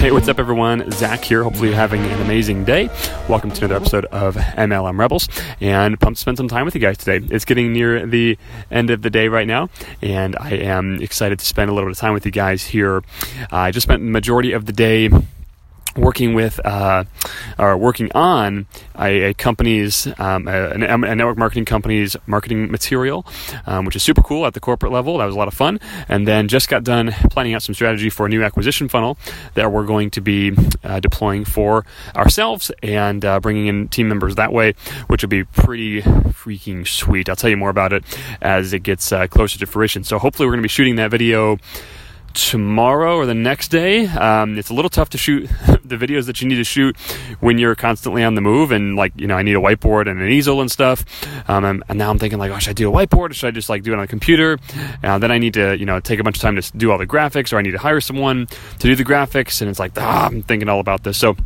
Hey, what's up, everyone? Zach here. Hopefully, you're having an amazing day. Welcome to another episode of MLM Rebels, and pumped to spend some time with you guys today. It's getting near the end of the day right now, and I am excited to spend a little bit of time with you guys here. I just spent the majority of the day working with uh, or working on a, a company's um, a, a, network marketing company's marketing material, um, which is super cool at the corporate level. That was a lot of fun. And then just got done planning out some strategy for a new acquisition funnel that we're going to be uh, deploying for ourselves and uh, bringing in team members that way, which will be pretty freaking sweet. I'll tell you more about it as it gets uh, closer to fruition. So hopefully we're going to be shooting that video tomorrow or the next day. Um, it's a little tough to shoot the videos that you need to shoot when you're constantly on the move and like you know I need a whiteboard and an easel and stuff. Um, and, now I'm thinking like, oh, should I do a whiteboard or should I just like do it on the computer? Uh, then I need to you know take a bunch of time to do all the graphics or I need to hire someone to do the graphics and it's like ah, I'm thinking all about this. So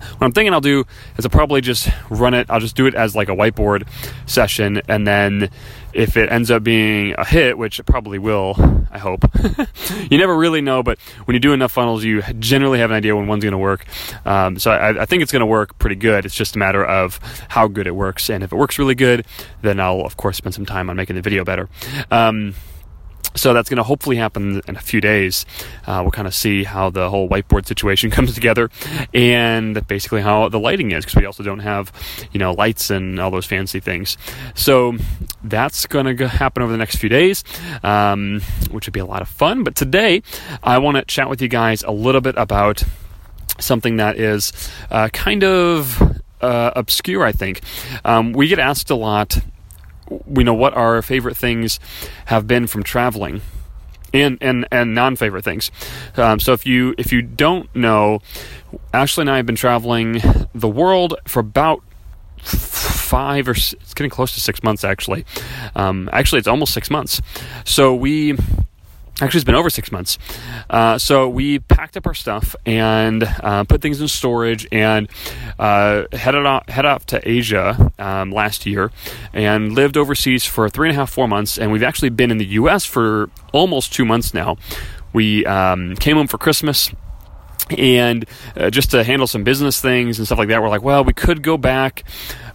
what I'm thinking I'll do is I'll probably just run it. I'll just do it as like a whiteboard session, and then if it ends up being a hit, which it probably will, I hope. you never really know, but when you do enough funnels, you generally have an idea when one's going to work. Um, so I, I, think it's going to work pretty good. It's just a matter of how good it works, and if it works really good, then I'll of course spend some time on making the video better. Um, so that's going to hopefully happen in a few days. Uh, we'll kind of see how the whole whiteboard situation comes together, and basically how the lighting is, because we also don't have, you know, lights and all those fancy things. So that's going to happen over the next few days, um, which would be a lot of fun. But today, I want to chat with you guys a little bit about something that is uh, kind of uh, obscure. I think um, we get asked a lot we know what our favorite things have been from traveling and and and non-favorite things. Um, so if you if you don't know, Ashley and I have been traveling the world for about five or it's getting close to six months actually. Um, actually, it's almost six months. So we Actually, it's been over six months. Uh, so we packed up our stuff and uh, put things in storage and uh, headed off, head off to Asia um, last year and lived overseas for three and a half, four months. And we've actually been in the U.S. for almost two months now. We um, came home for Christmas and uh, just to handle some business things and stuff like that, we're like, well, we could go back,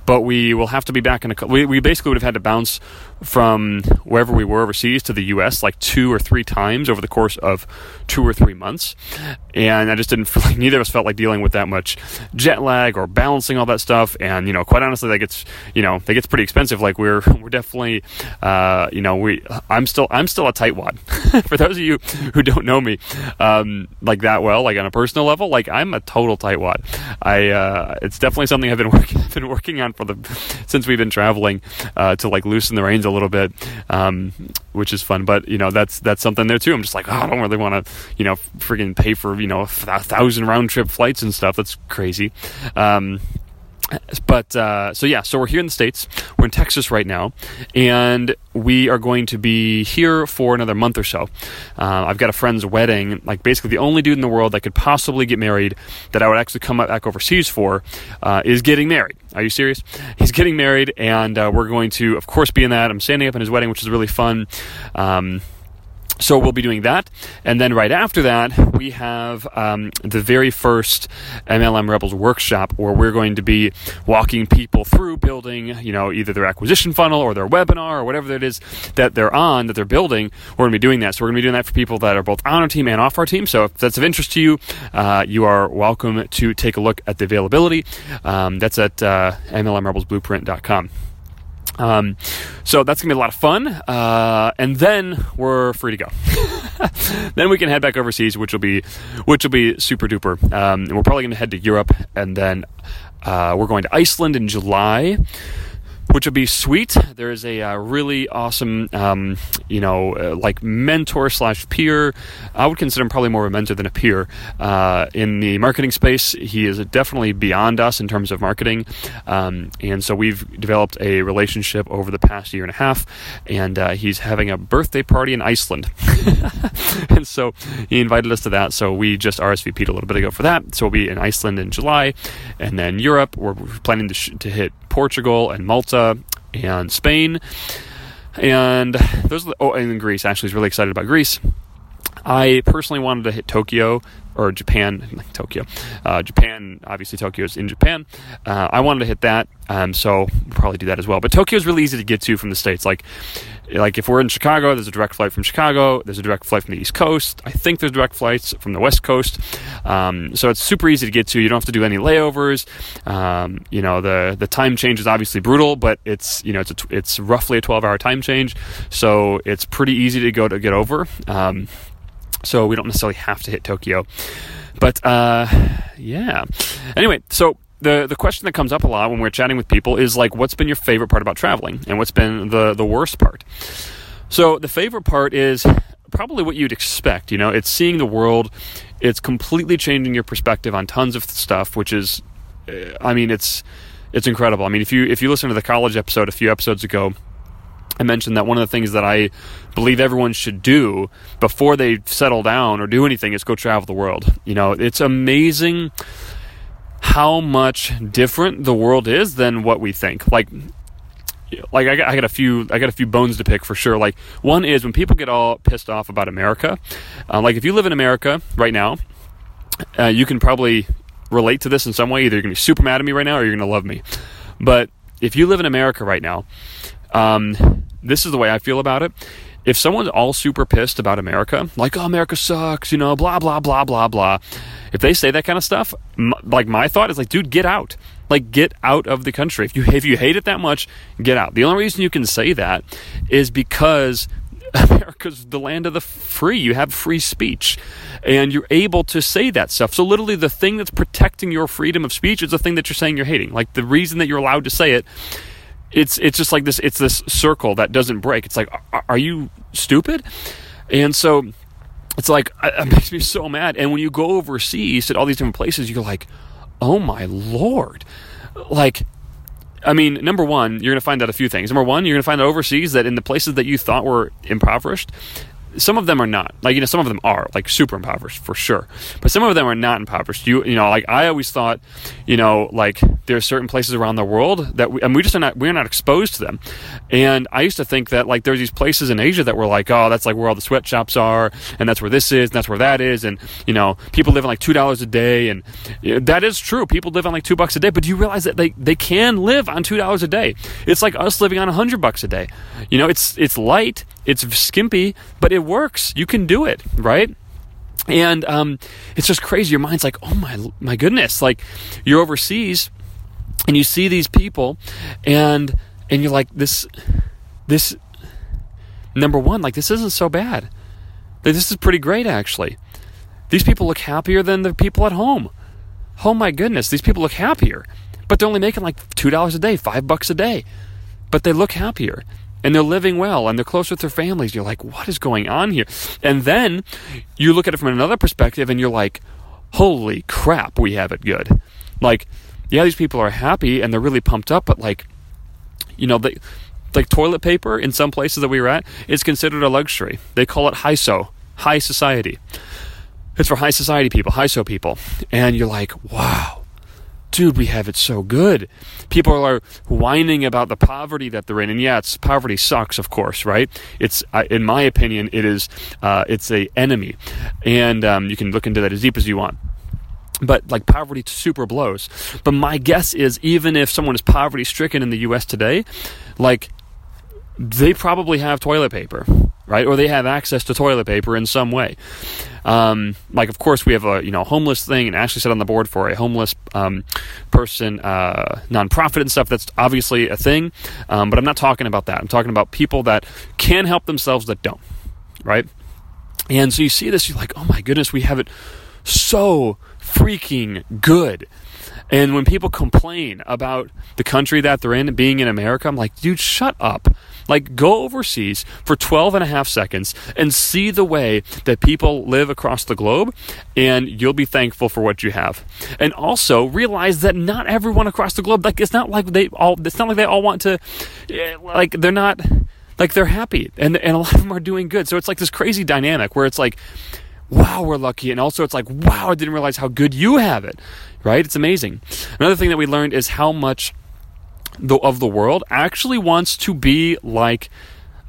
but we will have to be back in a. We, we basically would have had to bounce from wherever we were overseas to the U.S. like two or three times over the course of two or three months, and I just didn't feel like neither of us felt like dealing with that much jet lag or balancing all that stuff. And you know, quite honestly, that gets you know that gets pretty expensive. Like we're we're definitely uh, you know we I'm still I'm still a tightwad. For those of you who don't know me um, like that well, like on a personal level, like I'm a total tightwad. I uh, it's definitely something I've been working been working on for the since we've been traveling uh, to like loosen the reins a little bit, um, which is fun. But you know, that's that's something there too. I'm just like, oh, I don't really want to, you know, freaking pay for you know a thousand round trip flights and stuff. That's crazy. Um, but uh, so yeah, so we're here in the states. We're in Texas right now, and we are going to be here for another month or so. Uh, I've got a friend's wedding, like basically the only dude in the world that could possibly get married that I would actually come back overseas for uh, is getting married. Are you serious? He's getting married, and uh, we're going to, of course, be in that. I'm standing up in his wedding, which is really fun. Um, so we'll be doing that, and then right after that, we have um, the very first MLM Rebels workshop where we're going to be walking people through building, you know, either their acquisition funnel or their webinar or whatever it is that they're on that they're building. We're going to be doing that. So we're going to be doing that for people that are both on our team and off our team. So if that's of interest to you, uh, you are welcome to take a look at the availability. Um, that's at uh, MLMRebelsBlueprint.com. Um, so that's gonna be a lot of fun, uh, and then we're free to go. then we can head back overseas, which will be which will be super duper. Um, and we're probably gonna head to Europe, and then uh, we're going to Iceland in July which would be sweet. There is a uh, really awesome, um, you know, uh, like mentor slash peer. I would consider him probably more of a mentor than a peer uh, in the marketing space. He is definitely beyond us in terms of marketing, um, and so we've developed a relationship over the past year and a half. And uh, he's having a birthday party in Iceland, and so he invited us to that. So we just RSVP'd a little bit ago for that. So we'll be in Iceland in July, and then Europe. We're planning to, sh- to hit Portugal and Malta and Spain. And those, oh, and Greece. Ashley, is really excited about Greece. I personally wanted to hit Tokyo or Japan, Tokyo, uh, Japan. Obviously, Tokyo is in Japan. Uh, I wanted to hit that, um, so we'll probably do that as well. But Tokyo is really easy to get to from the states. Like, like if we're in Chicago, there's a direct flight from Chicago. There's a direct flight from the East Coast. I think there's direct flights from the West Coast. Um, so it's super easy to get to. You don't have to do any layovers. Um, you know, the the time change is obviously brutal, but it's you know it's a, it's roughly a 12 hour time change, so it's pretty easy to go to get over. Um, so we don't necessarily have to hit Tokyo. But uh, yeah. Anyway, so the the question that comes up a lot when we're chatting with people is like, what's been your favorite part about traveling, and what's been the the worst part? So the favorite part is probably what you'd expect. You know, it's seeing the world. It's completely changing your perspective on tons of stuff, which is, uh, I mean, it's it's incredible. I mean, if you if you listen to the college episode a few episodes ago, I mentioned that one of the things that I believe everyone should do before they settle down or do anything is go travel the world. You know, it's amazing how much different the world is than what we think. Like, like I got, I got a few I got a few bones to pick for sure. Like one is when people get all pissed off about America. Uh, like if you live in America right now, uh, you can probably relate to this in some way. Either you're gonna be super mad at me right now, or you're gonna love me. But if you live in America right now, um, this is the way I feel about it. If someone's all super pissed about America, like, oh, America sucks, you know, blah, blah, blah, blah, blah. If they say that kind of stuff, m- like my thought is like, dude, get out. Like, get out of the country. If you, if you hate it that much, get out. The only reason you can say that is because America's the land of the free. You have free speech and you're able to say that stuff. So, literally, the thing that's protecting your freedom of speech is the thing that you're saying you're hating. Like, the reason that you're allowed to say it it's it's just like this it's this circle that doesn't break. It's like are, you stupid? And so it's like it makes me so mad. And when you go overseas to all these different places you're like oh my lord. Like I mean, number one, you're going to find out a few things. Number one, you're going to find out overseas that in the places that you thought were impoverished, some of them are not. Like you know, some of them are like super impoverished for sure, but some of them are not impoverished. You you know, like I always thought, you know, like there are certain places around the world that we, and we just are not we're not exposed to them. And I used to think that like there's these places in Asia that were like, oh, that's like where all the sweatshops are, and that's where this is, and that's where that is, and you know, people live on like two dollars a day, and that is true. People live on like two bucks a day, but do you realize that they they can live on two dollars a day? It's like us living on a hundred bucks a day. You know, it's it's light it's skimpy, but it works. You can do it, right? And um, it's just crazy. Your mind's like, oh my, my goodness! Like you're overseas, and you see these people, and and you're like, this, this. Number one, like this isn't so bad. This is pretty great, actually. These people look happier than the people at home. Oh my goodness, these people look happier, but they're only making like two dollars a day, five bucks a day, but they look happier and they're living well and they're close with their families. You're like, what is going on here? And then you look at it from another perspective and you're like, holy crap, we have it good. Like, yeah, these people are happy and they're really pumped up, but like, you know, they, like toilet paper in some places that we were at is considered a luxury. They call it HISO, high society. It's for high society people, HISO people. And you're like, wow, dude, we have it so good. People are whining about the poverty that they're in, and yeah, it's poverty sucks, of course, right? It's, in my opinion, it is, uh, it's a enemy, and um, you can look into that as deep as you want but like poverty super blows. But my guess is even if someone is poverty stricken in the US today, like they probably have toilet paper, right? Or they have access to toilet paper in some way. Um, like, of course, we have a you know homeless thing, and Ashley set on the board for a homeless um, person uh, nonprofit and stuff. That's obviously a thing, um, but I'm not talking about that. I'm talking about people that can help themselves that don't, right? And so you see this, you're like, oh my goodness, we have it so freaking good. And when people complain about the country that they're in, being in America, I'm like, dude, shut up. Like, go overseas for 12 and a half seconds and see the way that people live across the globe, and you'll be thankful for what you have. And also realize that not everyone across the globe, like, it's not like they all, it's not like they all want to, like, they're not, like, they're happy, and, and a lot of them are doing good. So it's like this crazy dynamic where it's like, wow, we're lucky. And also, it's like, wow, I didn't realize how good you have it, right? It's amazing. Another thing that we learned is how much the, of the world actually wants to be like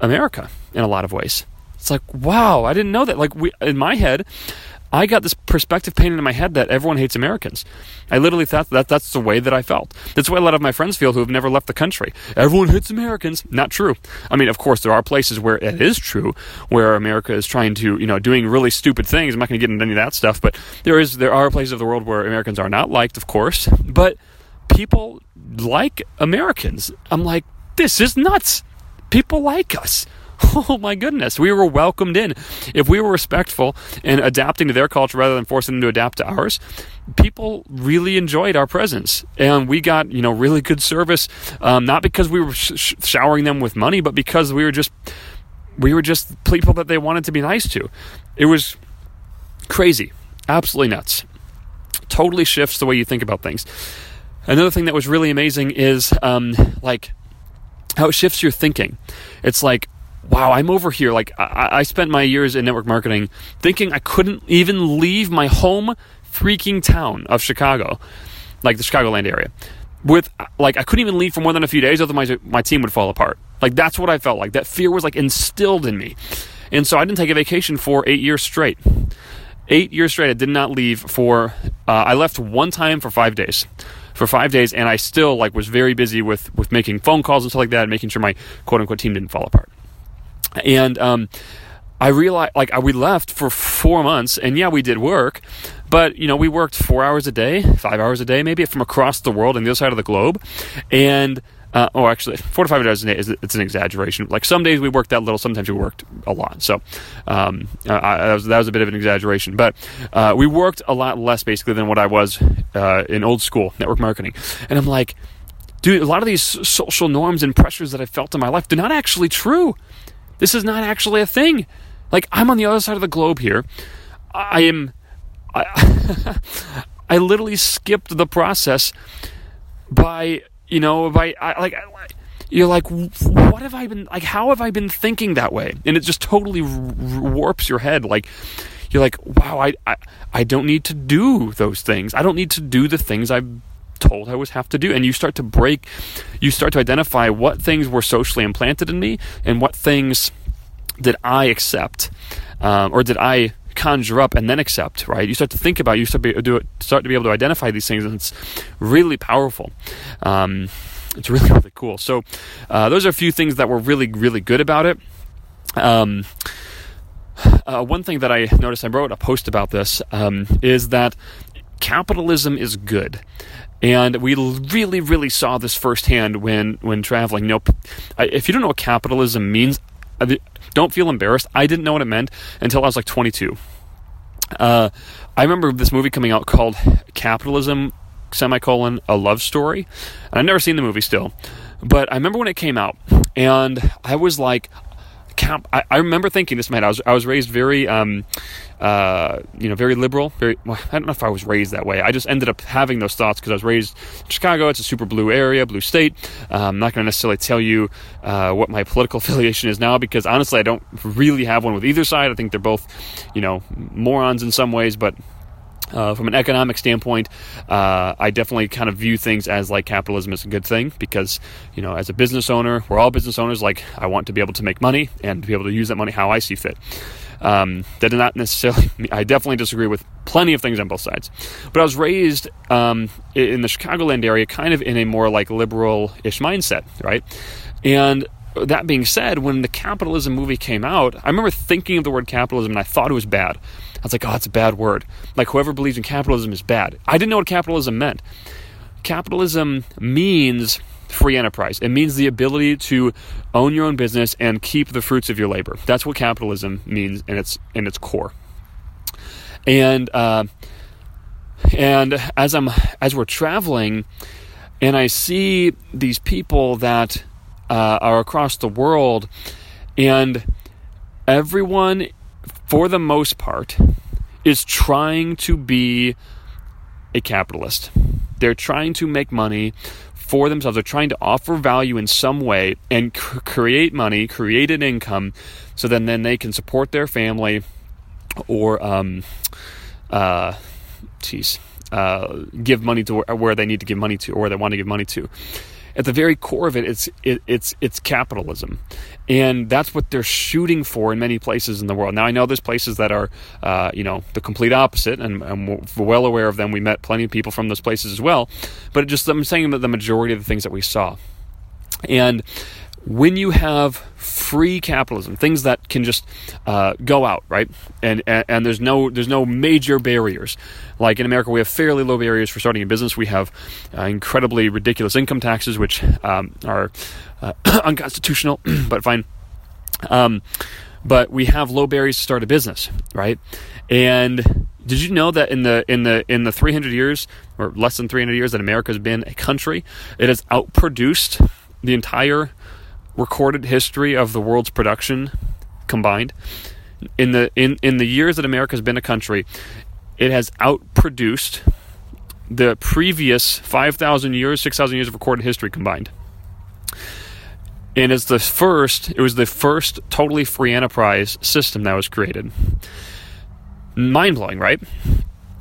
America in a lot of ways. It's like, wow, I didn't know that. Like, we, in my head, I got this perspective painted in my head that everyone hates Americans. I literally thought that that's the way that I felt. That's the way a lot of my friends feel who have never left the country. Everyone hates Americans. Not true. I mean, of course, there are places where it is true, where America is trying to, you know, doing really stupid things. I'm not going to get into any of that stuff, but there is there are places of the world where Americans are not liked, of course. But people like Americans. I'm like, this is nuts. People like us. Oh my goodness, we were welcomed in. If we were respectful and adapting to their culture rather than forcing them to adapt to ours, people really enjoyed our presence, and we got you know really good service. Um, not because we were sh- showering them with money, but because we were just we were just people that they wanted to be nice to. It was crazy, absolutely nuts. Totally shifts the way you think about things. Another thing that was really amazing is um, like how it shifts your thinking. It's like, wow, I'm over here. Like, I, I spent my years in network marketing thinking I couldn't even leave my home freaking town of Chicago, like the Chicagoland area. With like, I couldn't even leave for more than a few days, otherwise my team would fall apart. Like, that's what I felt like. That fear was like instilled in me, and so I didn't take a vacation for eight years straight. Eight years straight, I did not leave for. Uh, I left one time for five days for five days, and I still like was very busy with with making phone calls and stuff like that, and making sure my quote unquote team didn't fall apart. And um, I realized, like, we left for four months, and yeah, we did work, but you know, we worked four hours a day, five hours a day, maybe from across the world on the other side of the globe, and uh, oh, actually, four to five hours a day is it's an exaggeration. Like some days we worked that little, sometimes we worked a lot. So um, I, that, was, that was a bit of an exaggeration. But uh, we worked a lot less basically than what I was uh, in old school network marketing. And I'm like, dude, a lot of these social norms and pressures that I felt in my life, they're not actually true. This is not actually a thing. Like I'm on the other side of the globe here. I am. I, I literally skipped the process by you know, by, I, like, I, you're like, what have I been, like, how have I been thinking that way? And it just totally warps your head. Like, you're like, wow, I, I, I don't need to do those things. I don't need to do the things I've told I was have to do. And you start to break, you start to identify what things were socially implanted in me and what things did I accept um, or did I conjure up and then accept, right? You start to think about, you start to be, do start to be able to identify these things, and it's really powerful. Um, it's really really cool. So uh, those are a few things that were really really good about it. Um, uh, one thing that I noticed, I wrote a post about this, um, is that capitalism is good. And we really, really saw this firsthand when, when traveling. You know, if you don't know what capitalism means, don't feel embarrassed. I didn't know what it meant until I was like 22. Uh, I remember this movie coming out called Capitalism semicolon a love story. And I've never seen the movie still, but I remember when it came out, and I was like, cap. I, I remember thinking this head. I was I was raised very um, uh, you know, very liberal. Very, well, I don't know if I was raised that way. I just ended up having those thoughts because I was raised in Chicago. It's a super blue area, blue state. Uh, I'm not going to necessarily tell you uh, what my political affiliation is now because honestly, I don't really have one with either side. I think they're both, you know, morons in some ways, but uh, from an economic standpoint, uh, I definitely kind of view things as like capitalism is a good thing because, you know, as a business owner, we're all business owners. Like, I want to be able to make money and be able to use that money how I see fit. Um, that did not necessarily, I definitely disagree with plenty of things on both sides. But I was raised um, in the Chicagoland area kind of in a more like liberal ish mindset, right? And that being said, when the capitalism movie came out, I remember thinking of the word capitalism and I thought it was bad. I was like, oh, it's a bad word. Like, whoever believes in capitalism is bad. I didn't know what capitalism meant. Capitalism means free enterprise. It means the ability to own your own business and keep the fruits of your labor. That's what capitalism means in its in its core. And uh, and as I'm as we're traveling, and I see these people that uh, are across the world, and everyone, for the most part, is trying to be a capitalist. They're trying to make money for themselves. They're trying to offer value in some way and c- create money, create an income, so then then they can support their family or um, uh, geez, uh, give money to where, where they need to give money to or they want to give money to at the very core of it, it's it, it's it's capitalism, and that's what they're shooting for in many places in the world. Now I know there's places that are, uh, you know, the complete opposite, and I'm well aware of them. We met plenty of people from those places as well, but just I'm saying that the majority of the things that we saw, and when you have free capitalism, things that can just uh, go out, right? And, and, and there's no there's no major barriers. Like in America, we have fairly low barriers for starting a business. We have uh, incredibly ridiculous income taxes, which um, are uh, unconstitutional, but fine. Um, but we have low barriers to start a business, right? And did you know that in the in the in the 300 years or less than 300 years that America has been a country, it has outproduced the entire recorded history of the world's production combined. In the in, in the years that America has been a country, it has outproduced the previous 5,000 years, 6,000 years of recorded history combined. And it's the first, it was the first totally free enterprise system that was created. Mind blowing, right?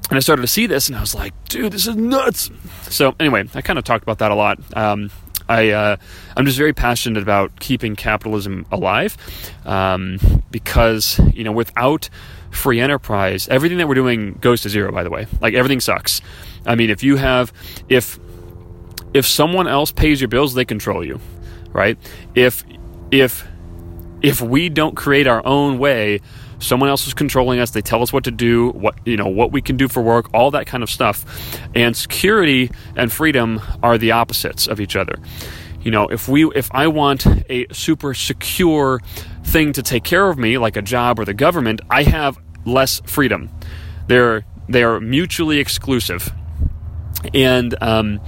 And I started to see this and I was like, dude, this is nuts. So, anyway, I kind of talked about that a lot. Um, I uh, I'm just very passionate about keeping capitalism alive um, because you know without free enterprise, everything that we're doing goes to zero. By the way, like everything sucks. I mean, if you have if if someone else pays your bills, they control you, right? If if if we don't create our own way someone else is controlling us. They tell us what to do what you know what we can do for work all that kind of stuff. And security and freedom are the opposites of each other. You know if we if i want a super secure thing to take care of me like a job or the government i have less freedom. They're they are mutually exclusive. And um,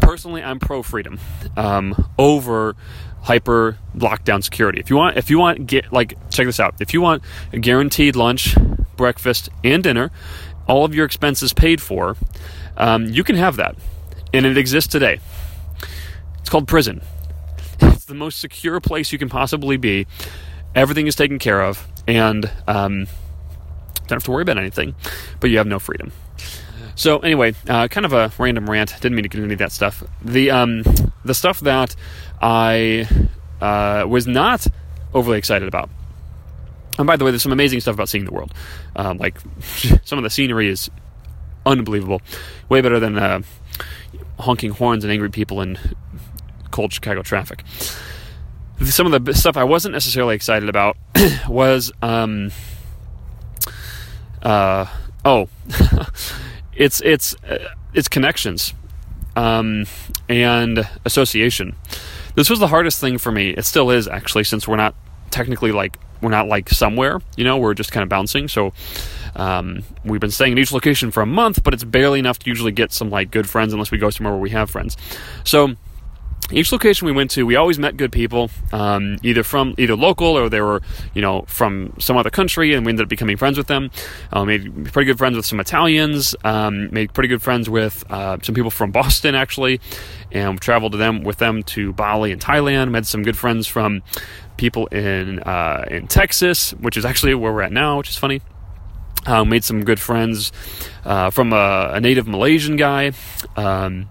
personally i'm pro freedom um, over hyper lockdown security. If you want, if you want, get like check this out. If you want a guaranteed lunch, breakfast, and dinner, all of your expenses paid for, um, you can have that, and it exists today. It's called prison. It's the most secure place you can possibly be. Everything is taken care of, and um, don't have to worry about anything, but you have no freedom. So anyway, uh, kind of a random rant. Didn't mean to get into any of that stuff. The um, the stuff that I uh, was not overly excited about. And by the way, there's some amazing stuff about seeing the world. Um, like some of the scenery is unbelievable, way better than uh, honking horns and angry people in cold Chicago traffic. Some of the stuff I wasn't necessarily excited about was, um, uh, oh. it's it's uh, it's connections um, and association. This was the hardest thing for me. It still is actually, since we're not technically like we're not like somewhere. You know, we're just kind of bouncing. So um, we've been staying in each location for a month, but it's barely enough to usually get some like good friends unless we go somewhere where we have friends. So each location we went to, we always met good people, um, either from either local or they were, you know, from some other country, and we ended up becoming friends with them. Uh, made pretty good friends with some Italians. Um, made pretty good friends with uh, some people from Boston actually, and traveled to them with them to Bali and Thailand. Met some good friends from people in uh, in Texas, which is actually where we're at now, which is funny. Uh, made some good friends uh, from a, a, native Malaysian guy. Um,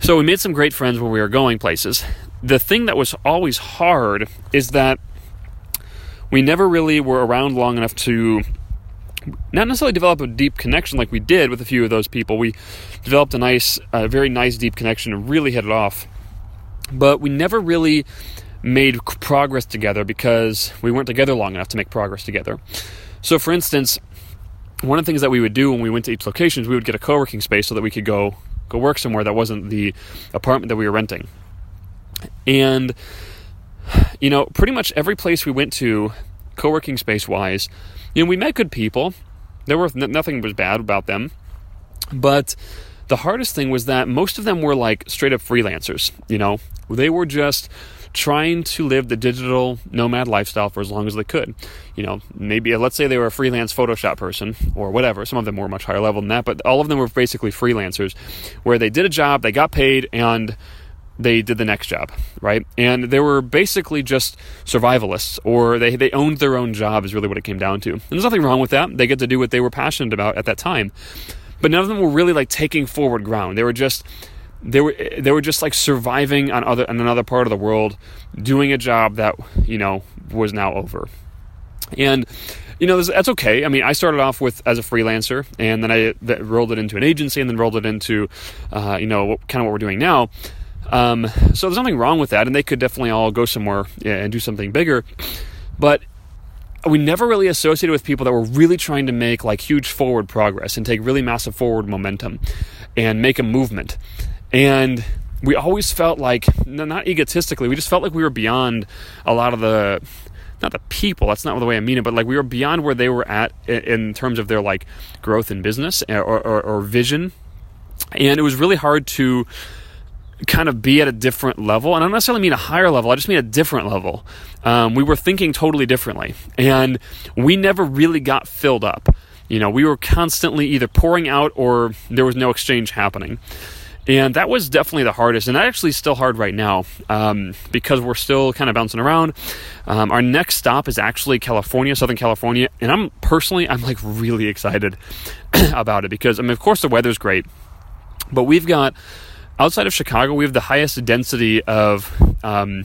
so we made some great friends when we were going places. The thing that was always hard is that we never really were around long enough to not necessarily develop a deep connection like we did with a few of those people. We developed a nice, a very nice deep connection and really hit it off. But we never really made progress together because we weren't together long enough to make progress together. So, for instance, one of the things that we would do when we went to each location is we would get a co-working space so that we could go go work somewhere that wasn't the apartment that we were renting. And you know, pretty much every place we went to, co-working space wise, you know, we met good people. There were nothing was bad about them, but the hardest thing was that most of them were like straight up freelancers. You know, they were just trying to live the digital nomad lifestyle for as long as they could. You know, maybe uh, let's say they were a freelance Photoshop person or whatever. Some of them were much higher level than that, but all of them were basically freelancers where they did a job, they got paid, and they did the next job, right? And they were basically just survivalists, or they, they owned their own job, is really what it came down to. And there's nothing wrong with that. They get to do what they were passionate about at that time. But none of them were really like taking forward ground. They were just they were they were just like surviving on other on another part of the world, doing a job that you know was now over, and you know that's okay. I mean, I started off with as a freelancer, and then I rolled it into an agency, and then rolled it into uh, you know what, kind of what we're doing now. Um, so there's nothing wrong with that, and they could definitely all go somewhere and do something bigger, but we never really associated with people that were really trying to make like huge forward progress and take really massive forward momentum and make a movement. And we always felt like, not egotistically, we just felt like we were beyond a lot of the, not the people, that's not the way I mean it, but like we were beyond where they were at in terms of their like growth in business or, or, or vision. And it was really hard to kind of be at a different level. And I don't necessarily mean a higher level, I just mean a different level. Um, we were thinking totally differently. And we never really got filled up. You know, we were constantly either pouring out or there was no exchange happening. And that was definitely the hardest, and that actually is still hard right now um, because we're still kind of bouncing around. Um, our next stop is actually California, Southern California, and I'm personally I'm like really excited about it because I mean, of course, the weather's great, but we've got outside of Chicago, we have the highest density of um,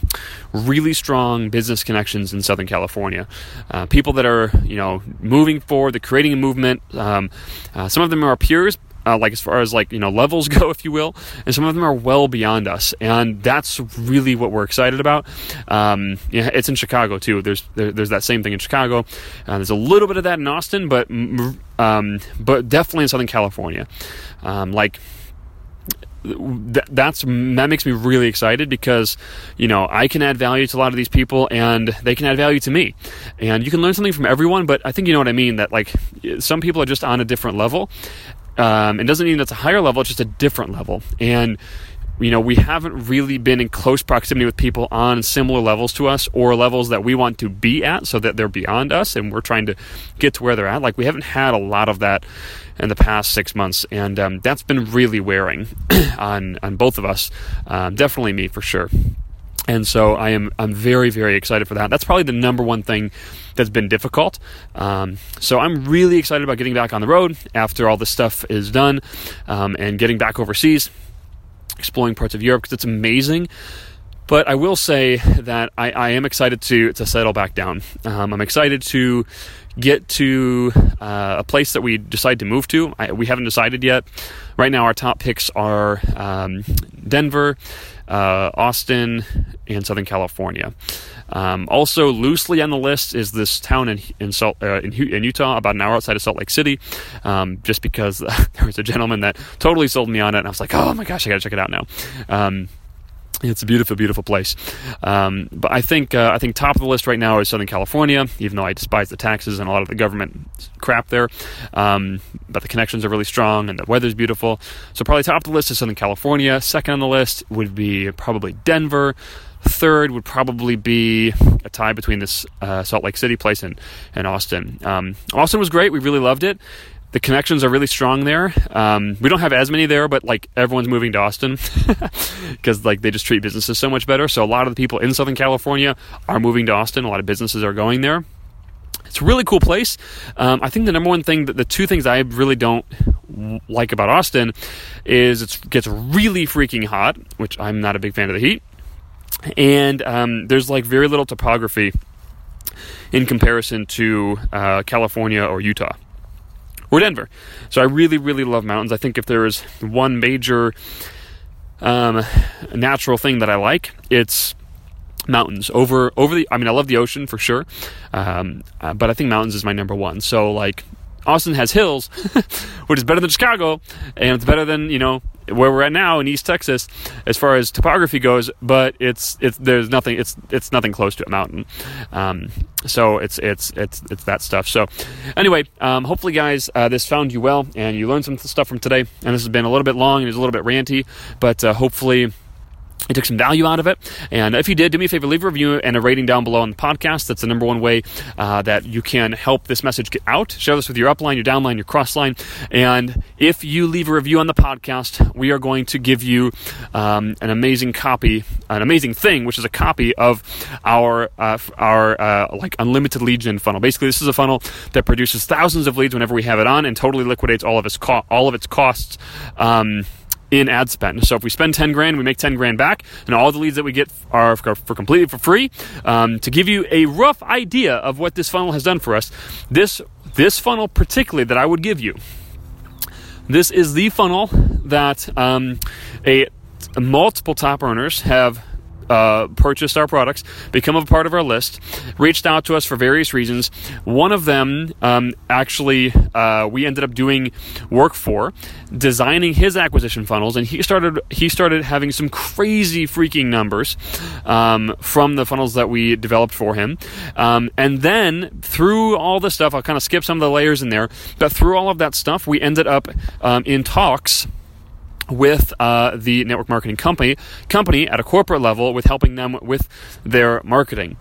really strong business connections in Southern California. Uh, people that are, you know, moving forward, they're creating a movement. Um, uh, some of them are peers, uh, like as far as like you know levels go, if you will, and some of them are well beyond us, and that's really what we're excited about. Um, yeah, it's in Chicago too. There's there, there's that same thing in Chicago. Uh, there's a little bit of that in Austin, but um, but definitely in Southern California. Um, like that's that makes me really excited because you know I can add value to a lot of these people and they can add value to me and you can learn something from everyone but I think you know what I mean that like some people are just on a different level um, it doesn't mean that's a higher level, it's just a different level. And you know, we haven't really been in close proximity with people on similar levels to us or levels that we want to be at so that they're beyond us and we're trying to get to where they're at. Like, we haven't had a lot of that in the past six months, and um, that's been really wearing on, on both of us. Um, definitely me for sure. And so I am I'm very very excited for that. That's probably the number one thing that's been difficult. Um, so I'm really excited about getting back on the road after all this stuff is done um, and getting back overseas, exploring parts of Europe because it's amazing. But I will say that I, I am excited to to settle back down. Um, I'm excited to get to uh, a place that we decide to move to. I, we haven't decided yet. Right now, our top picks are um, Denver, uh, Austin, and Southern California. Um, also, loosely on the list is this town in in, Salt, uh, in, in, Utah, about an hour outside of Salt Lake City. Um, just because there was a gentleman that totally sold me on it, and I was like, oh my gosh, I got to check it out now. It's a beautiful, beautiful place. Um, but I think uh, I think top of the list right now is Southern California, even though I despise the taxes and a lot of the government crap there. Um, but the connections are really strong and the weather's beautiful. So probably top of the list is Southern California. Second on the list would be probably Denver. Third would probably be a tie between this uh, Salt Lake City place and, and Austin. Um, Austin was great. We really loved it the connections are really strong there. Um, we don't have as many there, but like everyone's moving to Austin because like they just treat businesses so much better. So a lot of the people in Southern California are moving to Austin. A lot of businesses are going there. It's a really cool place. Um, I think the number one thing, that the two things I really don't like about Austin is it gets really freaking hot, which I'm not a big fan of the heat, and um, there's like very little topography in comparison to uh, California or Utah or Denver. So I really, really love mountains. I think if there is one major um, natural thing that I like, it's mountains over over the. I mean, I love the ocean for sure, um, uh, but I think mountains is my number one. So like Austin has hills, which is better than Chicago, and it's better than you know where we're at now in East Texas, as far as topography goes. But it's it's there's nothing it's it's nothing close to a mountain, um, so it's it's it's it's that stuff. So anyway, um, hopefully, guys, uh, this found you well and you learned some stuff from today. And this has been a little bit long and it's a little bit ranty, but uh, hopefully you took some value out of it. And if you did, do me a favor, leave a review and a rating down below on the podcast. That's the number one way uh, that you can help this message get out. Share this with your upline, your downline, your crossline. And if you leave a review on the podcast, we are going to give you um, an amazing copy, an amazing thing, which is a copy of our uh, our uh, like unlimited gen funnel. Basically, this is a funnel that produces thousands of leads whenever we have it on, and totally liquidates all of its co- all of its costs. Um, in ad spend. So if we spend 10 grand, we make 10 grand back, and all the leads that we get are for, for completely for free. Um, to give you a rough idea of what this funnel has done for us, this this funnel particularly that I would give you, this is the funnel that um, a multiple top earners have uh, purchased our products, become a part of our list, reached out to us for various reasons. One of them, um, actually, uh, we ended up doing work for, designing his acquisition funnels, and he started he started having some crazy freaking numbers um, from the funnels that we developed for him. Um, and then through all this stuff, I'll kind of skip some of the layers in there, but through all of that stuff, we ended up um, in talks with uh, the network marketing company company at a corporate level with helping them with their marketing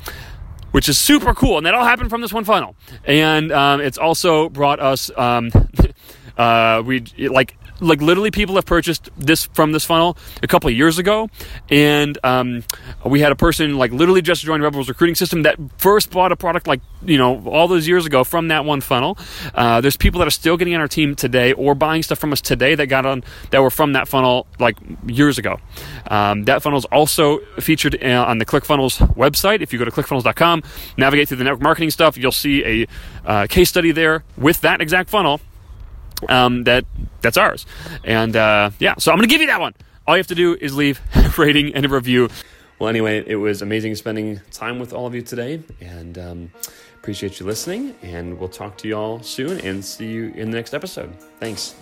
which is super cool. And that all happened from this one funnel. And um, it's also brought us um, uh, we like like literally people have purchased this from this funnel a couple of years ago and um, we had a person like literally just joined rebels recruiting system that first bought a product like you know all those years ago from that one funnel. Uh, there's people that are still getting on our team today or buying stuff from us today that got on that were from that funnel like years ago. Um, that funnel is also featured uh, on the clickfunnels website. If you go to clickfunnels.com navigate through the network marketing stuff you'll see a uh, case study there with that exact funnel um, that that's ours. And uh, yeah, so I'm to give you that one. All you have to do is leave rating and a review. Well, anyway, it was amazing spending time with all of you today, and um, appreciate you listening. And we'll talk to you all soon, and see you in the next episode. Thanks.